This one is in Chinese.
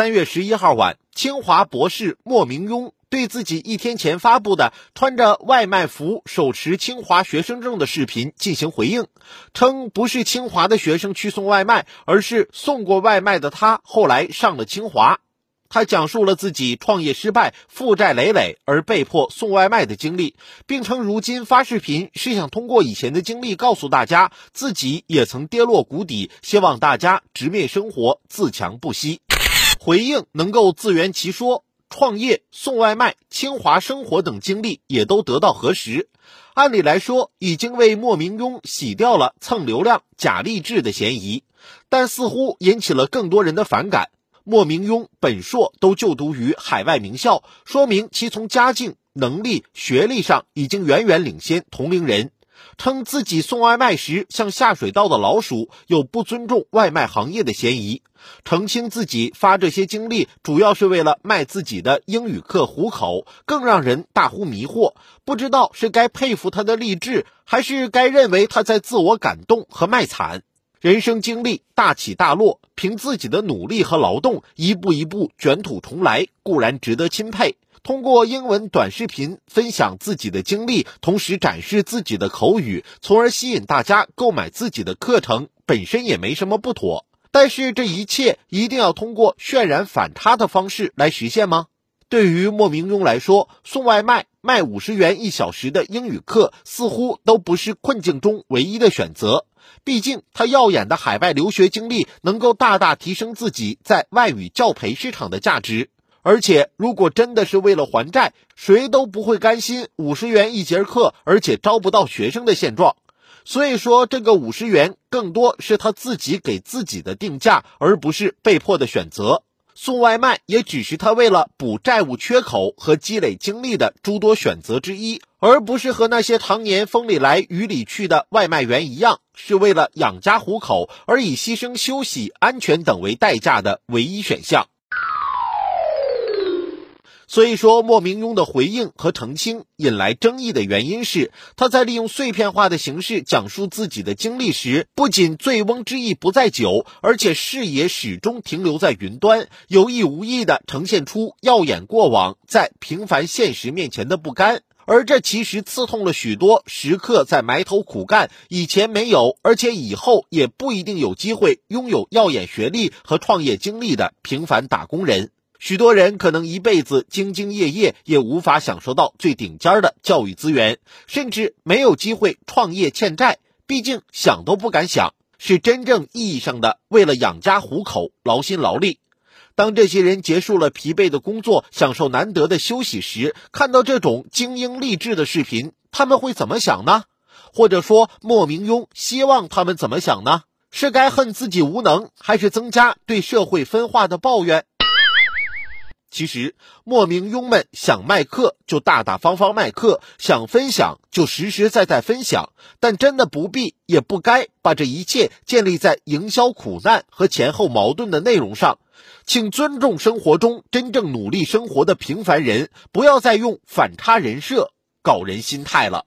三月十一号晚，清华博士莫明庸对自己一天前发布的穿着外卖服手持清华学生证的视频进行回应，称不是清华的学生去送外卖，而是送过外卖的他后来上了清华。他讲述了自己创业失败、负债累累而被迫送外卖的经历，并称如今发视频是想通过以前的经历告诉大家，自己也曾跌落谷底，希望大家直面生活，自强不息。回应能够自圆其说，创业、送外卖、清华生活等经历也都得到核实。按理来说，已经为莫明庸洗掉了蹭流量、假励志的嫌疑，但似乎引起了更多人的反感。莫明庸本硕都就读于海外名校，说明其从家境、能力、学历上已经远远领先同龄人。称自己送外卖时像下水道的老鼠，有不尊重外卖行业的嫌疑。澄清自己发这些经历主要是为了卖自己的英语课糊口，更让人大呼迷惑。不知道是该佩服他的励志，还是该认为他在自我感动和卖惨。人生经历大起大落，凭自己的努力和劳动一步一步卷土重来，固然值得钦佩。通过英文短视频分享自己的经历，同时展示自己的口语，从而吸引大家购买自己的课程，本身也没什么不妥。但是这一切一定要通过渲染反差的方式来实现吗？对于莫明庸来说，送外卖卖五十元一小时的英语课，似乎都不是困境中唯一的选择。毕竟他耀眼的海外留学经历，能够大大提升自己在外语教培市场的价值。而且，如果真的是为了还债，谁都不会甘心五十元一节课，而且招不到学生的现状。所以说，这个五十元更多是他自己给自己的定价，而不是被迫的选择。送外卖也只是他为了补债务缺口和积累经历的诸多选择之一，而不是和那些常年风里来雨里去的外卖员一样，是为了养家糊口而以牺牲休息、安全等为代价的唯一选项。所以说，莫明庸的回应和澄清引来争议的原因是，他在利用碎片化的形式讲述自己的经历时，不仅醉翁之意不在酒，而且视野始终停留在云端，有意无意地呈现出耀眼过往在平凡现实面前的不甘，而这其实刺痛了许多时刻在埋头苦干、以前没有，而且以后也不一定有机会拥有耀眼学历和创业经历的平凡打工人。许多人可能一辈子兢兢业业，也无法享受到最顶尖的教育资源，甚至没有机会创业欠债。毕竟想都不敢想，是真正意义上的为了养家糊口劳心劳力。当这些人结束了疲惫的工作，享受难得的休息时，看到这种精英励志的视频，他们会怎么想呢？或者说，莫明庸希望他们怎么想呢？是该恨自己无能，还是增加对社会分化的抱怨？其实，莫名庸们想卖课就大大方方卖课，想分享就实实在在分享，但真的不必也不该把这一切建立在营销苦难和前后矛盾的内容上。请尊重生活中真正努力生活的平凡人，不要再用反差人设搞人心态了。